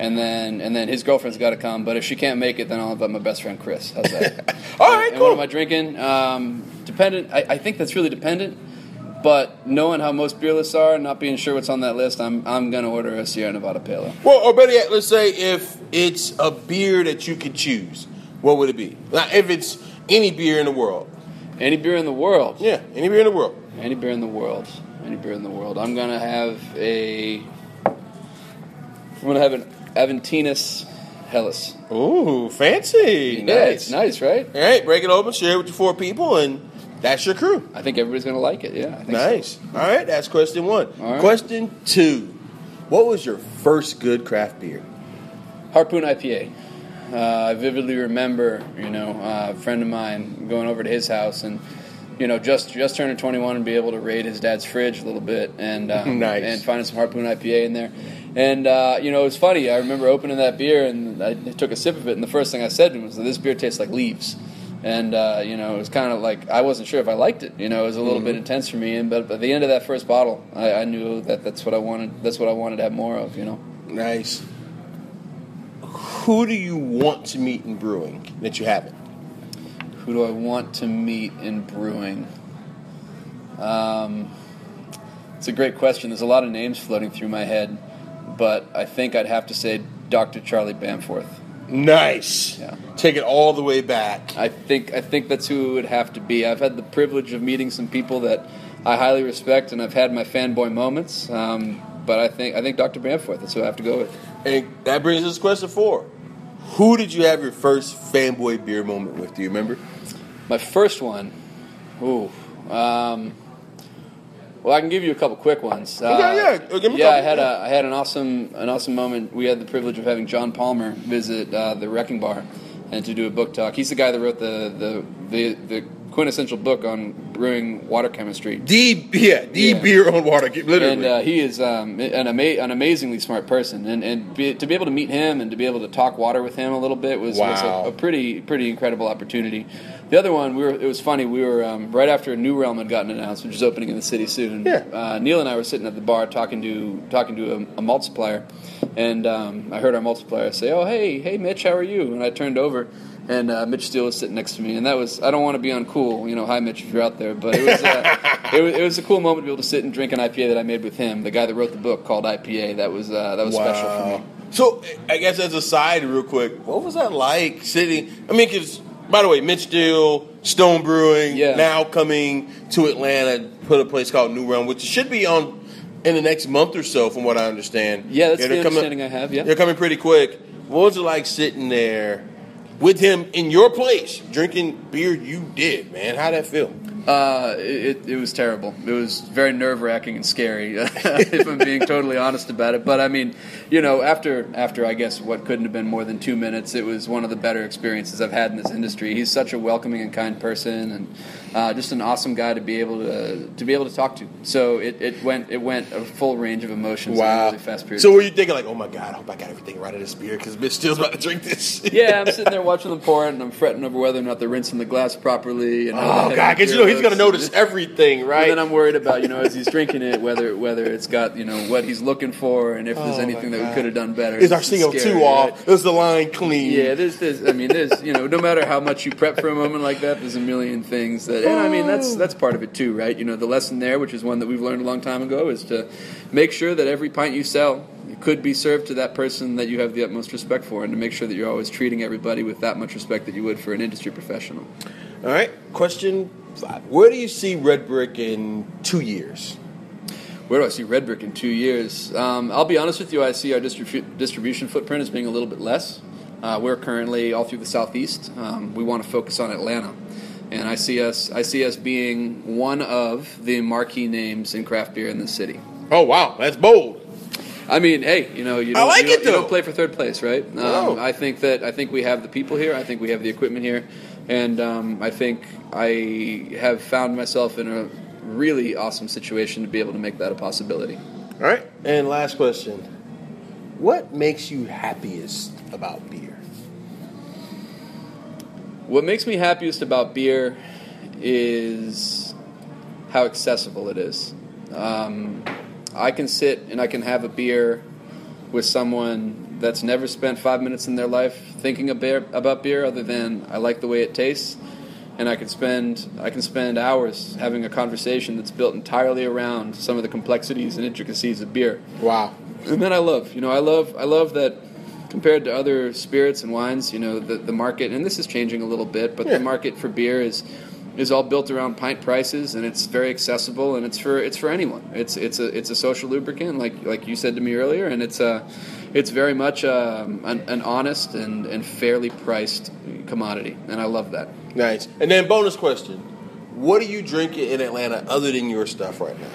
and then and then his girlfriend's got to come. But if she can't make it, then I'll invite my best friend Chris. How's that? All right, and, cool. what am I drinking? Um, dependent. I, I, think that's really dependent. But knowing how most beer lists are, and not being sure what's on that list, I'm I'm gonna order a Sierra Nevada Pale Ale. Well, or better yet, let's say if it's a beer that you could choose, what would it be? Now, if it's any beer in the world. Any beer in the world. Yeah, any beer in the world. Any beer in the world. Any beer in the world. I'm gonna have a. I'm gonna have an Aventinus Hellas. Ooh, fancy. Yeah, nice. it's nice, right? All right, break it open, share it with your four people, and that's your crew. I think everybody's going to like it, yeah. nice. So. All right, that's question one. Question two What was your first good craft beer? Harpoon IPA. Uh, I vividly remember, you know, uh, a friend of mine going over to his house and you know, just just turning 21 and be able to raid his dad's fridge a little bit and um, nice. and finding some Harpoon IPA in there. And uh, you know, it was funny. I remember opening that beer and I took a sip of it, and the first thing I said to him was, "This beer tastes like leaves." And uh, you know, it was kind of like I wasn't sure if I liked it. You know, it was a little mm-hmm. bit intense for me. And but by the end of that first bottle, I, I knew that that's what I wanted. That's what I wanted to have more of. You know. Nice. Who do you want to meet in brewing that you haven't? Who do I want to meet in brewing? Um, it's a great question. There's a lot of names floating through my head, but I think I'd have to say Dr. Charlie Bamforth. Nice. Yeah. Take it all the way back. I think I think that's who it would have to be. I've had the privilege of meeting some people that I highly respect, and I've had my fanboy moments. Um, but I think I think Dr. Bamforth. That's who I have to go with. And that brings us to question four. Who did you have your first fanboy beer moment with? Do you remember? My first one. Ooh. Um, well, I can give you a couple quick ones. Okay, uh, yeah, yeah. I had a I had an awesome an awesome moment. We had the privilege of having John Palmer visit uh, the Wrecking Bar and to do a book talk. He's the guy that wrote the the the, the quintessential book on brewing water chemistry. The yeah, the yeah. beer on water, literally. And uh, he is um, an, ama- an amazingly smart person, and and be, to be able to meet him and to be able to talk water with him a little bit was, wow. was a, a, pretty pretty incredible opportunity. The other one, we were it was funny. We were um, right after a New Realm had gotten announced, which is opening in the city soon. Yeah. Uh, Neil and I were sitting at the bar talking to talking to a, a malt supplier, and um, I heard our malt supplier say, "Oh hey hey Mitch, how are you?" And I turned over and uh, Mitch Steele was sitting next to me, and that was I don't want to be uncool, you know. Hi, Mitch, if you're out there, but it was, uh, it was it was a cool moment to be able to sit and drink an IPA that I made with him, the guy that wrote the book called IPA. That was uh, that was wow. special for me. So I guess as a side, real quick, what was that like sitting? I mean, because by the way, Mitch Steele, Stone Brewing, yeah. now coming to Atlanta, put a place called New Realm, which should be on in the next month or so, from what I understand. Yeah, that's yeah, the understanding coming, I have. Yeah, they're coming pretty quick. What was it like sitting there? With him in your place, drinking beer you did, man. How'd that feel? Uh, it, it was terrible. It was very nerve wracking and scary, if I'm being totally honest about it. But I mean, you know, after after I guess what couldn't have been more than two minutes, it was one of the better experiences I've had in this industry. He's such a welcoming and kind person, and uh, just an awesome guy to be able to to be able to talk to. So it, it went it went a full range of emotions in a Wow. really fast period. So were you thinking like, oh my god, I hope I got everything right in this beer because Mitch Steele's about to drink this? yeah, I'm sitting there watching them pour it, and I'm fretting over whether or not they're rinsing the glass properly. And Oh god, because you know he's gonna looks. notice everything, right? And then I'm worried about you know as he's drinking it whether whether it's got you know what he's looking for and if there's Oh, anything that we could have done better. Is our It's CO2 off? right? Is the line clean? Yeah, there's, there's, I mean, there's, you know, no matter how much you prep for a moment like that, there's a million things that, and I mean, that's that's part of it too, right? You know, the lesson there, which is one that we've learned a long time ago, is to make sure that every pint you sell could be served to that person that you have the utmost respect for, and to make sure that you're always treating everybody with that much respect that you would for an industry professional. All right. Question five: Where do you see Red Brick in two years? Where do I see Red Brick in two years? Um, I'll be honest with you. I see our distribu- distribution footprint as being a little bit less. Uh, we're currently all through the southeast. Um, we want to focus on Atlanta, and I see us. I see us being one of the marquee names in craft beer in the city. Oh wow, that's bold. I mean, hey, you know, you I don't, like you, don't, it, you don't play for third place, right? Um, No. I think that I think we have the people here. I think we have the equipment here, and um, I think I have found myself in a really awesome situation to be able to make that a possibility. All right. And last question: What makes you happiest about beer? What makes me happiest about beer is how accessible it is. Um, I can sit and I can have a beer with someone that's never spent five minutes in their life thinking about beer other than I like the way it tastes, and I can spend I can spend hours having a conversation that's built entirely around some of the complexities and intricacies of beer. Wow. And then I love, you know, I love, I love that compared to other spirits and wines, you know, the the market, and this is changing a little bit, but Yeah. the market for beer is is all built around pint prices, and it's very accessible, and it's for it's for anyone. It's it's a it's a social lubricant, like like you said to me earlier, and it's a it's very much um, an, an honest and, and fairly priced commodity, and I love that. Nice. And then bonus question: What are you drinking in Atlanta other than your stuff right now?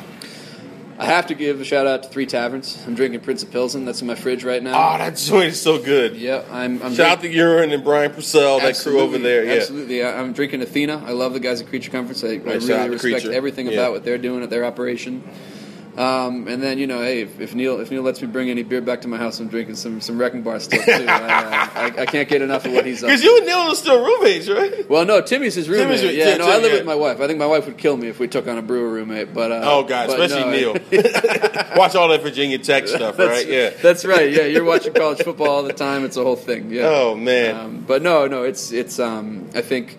I have to give a shout out to Three Taverns. I'm drinking Prince of Pilsen. That's in my fridge right now. Oh, that joint is so good. yeah, I'm. I'm Shout out to Joran and Brian Purcell, that crew over there. Yeah. Absolutely. I- I'm drinking Athena. I love the guys at Creature Comforts. I, I shout out really to respect Creature. everything Yeah. about what they're doing at their operation. Um, and then you know, hey, if, if Neil if Neil lets me bring any beer back to my house, I'm drinking some some Wrecking Bar stuff too. I, uh, I, I can't get enough of what he's up. Because you and Neil are still roommates, right? Well, no, Timmy's his roommate. Timmy's your- yeah, yeah, no, I live yeah. with my wife. I think my wife would kill me if we took on a brewer roommate. But uh, Oh God, but especially no, Neil. Watch all that Virginia Tech stuff, That's, right? Yeah. that's right. Yeah, you're watching college football all the time. It's a whole thing. Yeah. Oh man. Um, but no, no, it's it's. Um, I think,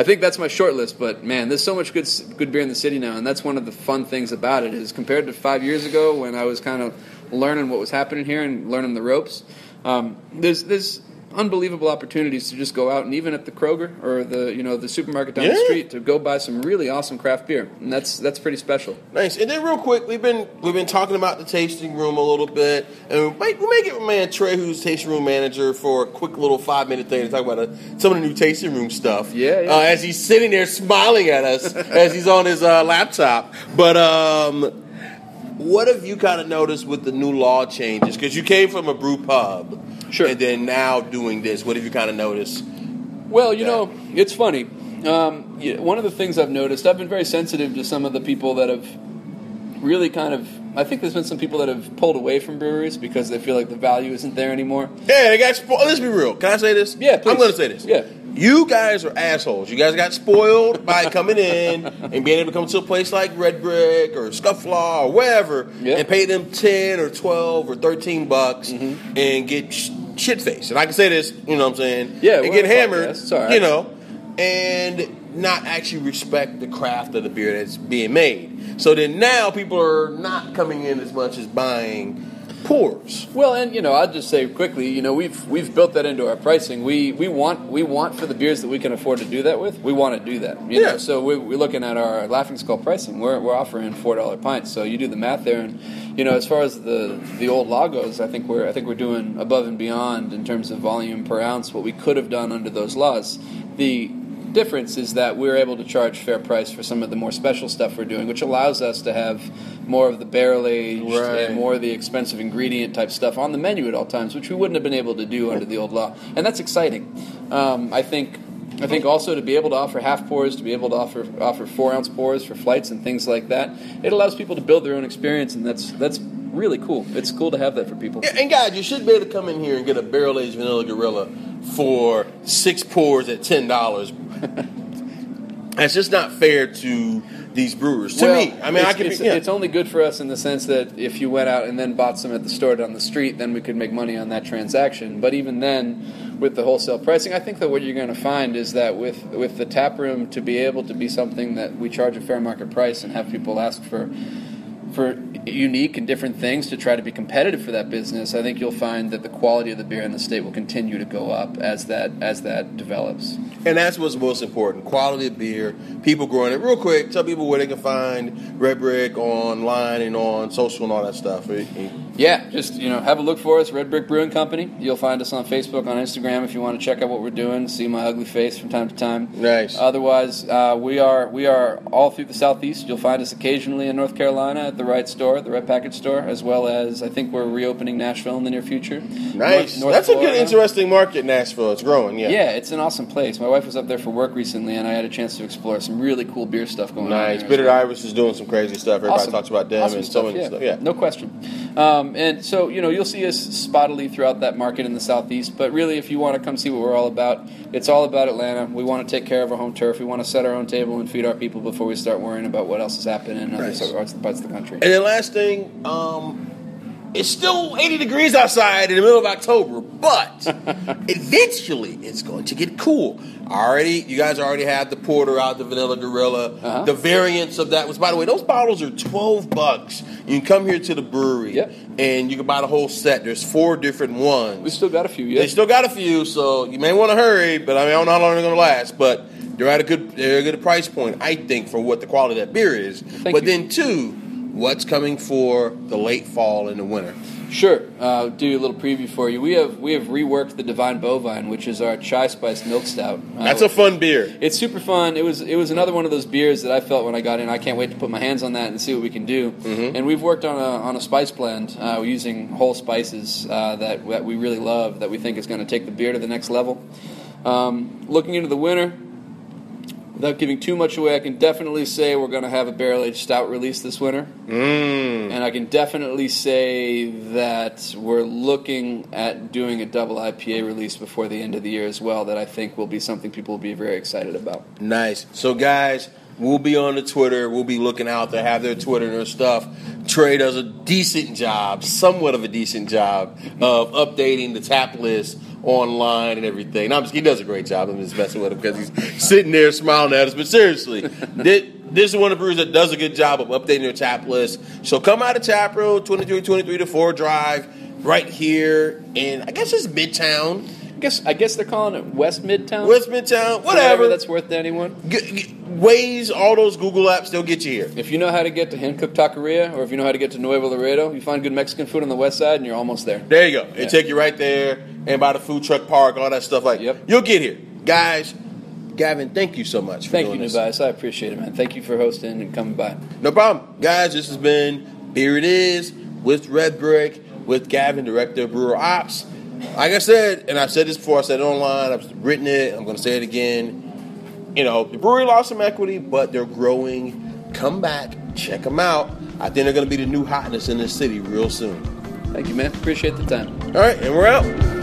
I think that's my short list. But man, there's so much good good beer in the city now, and that's one of the fun things about it. Is compared to five years ago when I was kind of learning what was happening here and learning the ropes. Um, there's there's unbelievable opportunities to just go out and even at the Kroger or the you know the supermarket down the street to go buy some really awesome craft beer, and that's that's pretty special. Nice. And then real quick, we've been we've been talking about the tasting room a little bit, and we might we may get my man Trey, who's tasting room manager, for a quick little five minute thing to talk about uh, some of the new tasting room stuff. Yeah, yeah. Uh, as he's sitting there smiling at us as he's on his uh, laptop. But um, what have you kind of noticed with the new law changes? Because you came from a brew pub, Sure. and then now doing this. What have you kind of noticed? Well, you Yeah. know, it's funny. Um, yeah, one of the things I've noticed, I've been very sensitive to some of the people that have really kind of. I think there's been some people that have pulled away from breweries because they feel like the value isn't there anymore. Yeah, they got. Let's be real. Can I say this? Yeah, please. I'm going to say this. Yeah. You guys are assholes. You guys got spoiled by coming in and being able to come to a place like Red Brick or Scofflaw or wherever Yeah. and pay them 10 or 12 or 13 bucks Mm-hmm. and get sh- shit faced. And I can say this, you know what I'm saying? Yeah, And get hammered, podcast. It's all right. you know, and not actually respect the craft of the beer that's being made. So then now people are not coming in as much as buying Well, and you know, I'd just say quickly, you know, we've we've built that into our pricing. We we want we want for the beers that we can afford to do that with. We want to do that. You Yeah. know, so we, we're looking at our Laughing Skull pricing. We're we're offering four dollar pints. So you do the math there, and you know, as far as the the old law goes, I think we're I think we're doing above and beyond in terms of volume per ounce what we could have done under those laws. The difference is that we're able to charge fair price for some of the more special stuff we're doing, which allows us to have more of the barrel aged Right. and more of the expensive ingredient type stuff on the menu at all times, which we wouldn't have been able to do under the old law, and that's exciting. Um, I think. I think also to be able to offer half pours, to be able to offer offer four ounce pours for flights and things like that, it allows people to build their own experience, and that's that's really cool. It's cool to have that for people. Yeah, and guys, you should be able to come in here and get a barrel aged vanilla gorilla for six pours at ten dollars. That's just not fair to these brewers. To Well, me, I mean, I it's, can. It's, yeah. it's only good for us in the sense that if you went out and then bought some at the store down the street, then we could make money on that transaction. But even then, with the wholesale pricing, I think that what you're going to find is that with with the tap room to be able to be something that we charge a fair market price and have people ask for for unique and different things to try to be competitive for that business, I think you'll find that the quality of the beer in the state will continue to go up as that as that develops. And that's what's most important: quality of beer. People growing it. Real quick, tell people where they can find Red Brick online and on social and all that stuff. Yeah, just you know, have a look for us, Red Brick Brewing Company. You'll find us on Facebook, on Instagram, if you want to check out what we're doing, see my ugly face from time to time. Nice. Otherwise, uh, we are we are all through the southeast. You'll find us occasionally in North Carolina at the Right Store, the right Package Store, as well as I think we're reopening Nashville in the near future. Nice. North- North that's a good, interesting market. Nashville. It's growing. Yeah. Yeah, it's an awesome place. My wife was up there for work recently, and I had a chance to explore some really cool beer stuff going on. Nice. Bitter well. Iris is doing some crazy stuff. Everybody Awesome. talks about them Awesome and so stuff, many yeah. stuff. Yeah. no question. Um, and so you know you'll see us spottily throughout that market in the southeast. But really, if you want to come see what we're all about, it's all about Atlanta. We want to take care of our home turf. We want to set our own table and feed our people before we start worrying about what else is happening in other Nice. parts parts of the country. And then last thing, um, it's still 80 degrees outside in the middle of October, but eventually it's going to get cool. Already, you guys already have the porter out, the vanilla gorilla, Uh-huh. the variants of that. Was by the way, those bottles are 12 bucks. You can come here to the brewery Yep. and you can buy the whole set. There's four different ones. We still got a few. They still got a few, so you may want to hurry. But I mean, I don't know how long they're going to last. But they're at a good, they're at a good price point, I think, for what the quality of that beer is. Thank but you. then two, what's coming for the late fall and the winter? Sure. Uh, I'll do a little preview for you. We have we have reworked the Divine Bovine, which is our chai spiced milk stout. Uh, That's a fun beer. It's super fun. It was it was another one of those beers that I felt when I got in. I can't wait to put my hands on that and see what we can do. Mm-hmm. And we've worked on a on a spice blend uh, using whole spices uh, that that we really love. That we think is going to take the beer to the next level. Um, looking into the winter, without giving too much away, I can definitely say we're going to have a barrel aged stout release this winter. Mm. And I can definitely say that we're looking at doing a double IPA release before the end of the year as well. That I think will be something people will be very excited about. Nice. So, guys, we'll be on the Twitter. We'll be looking out to have their Twitter and their stuff. Trey does a decent job, somewhat of a decent job, of updating the tap list online and everything. No, I'm just, he does a great job. I'm just messing with him because he's sitting there smiling at us. But seriously, this, this is one of the brewers that does a good job of updating their tap list. So come out of Road, 2323 to 4 Drive, right here in, I guess it's Midtown. I guess I guess they're calling it West Midtown. West Midtown, For whatever. that's worth to anyone. G- g- Waze, all those Google apps, they'll get you here. If you know how to get to Hancock Taqueria, or if you know how to get to Nuevo Laredo, you find good Mexican food on the west side, and you're almost there. There you go. They Yeah. take you right there and by the food truck park, all that stuff. Like, Yep. you'll get here, guys. Gavin, thank you so much for Thank you, this. Nubias. I appreciate it, man. Thank you for hosting and coming by. No problem, guys. This has been Beer It Is with Red Brick with Gavin, director of Brewer Ops. Like I said, and I've said this before, I said it online, I've written it, I'm going to say it again. You know, the brewery lost some equity, but they're growing. Come back, check them out. I think they're going to be the new hotness in this city real soon. Thank you, man. Appreciate the time. All right, and we're out.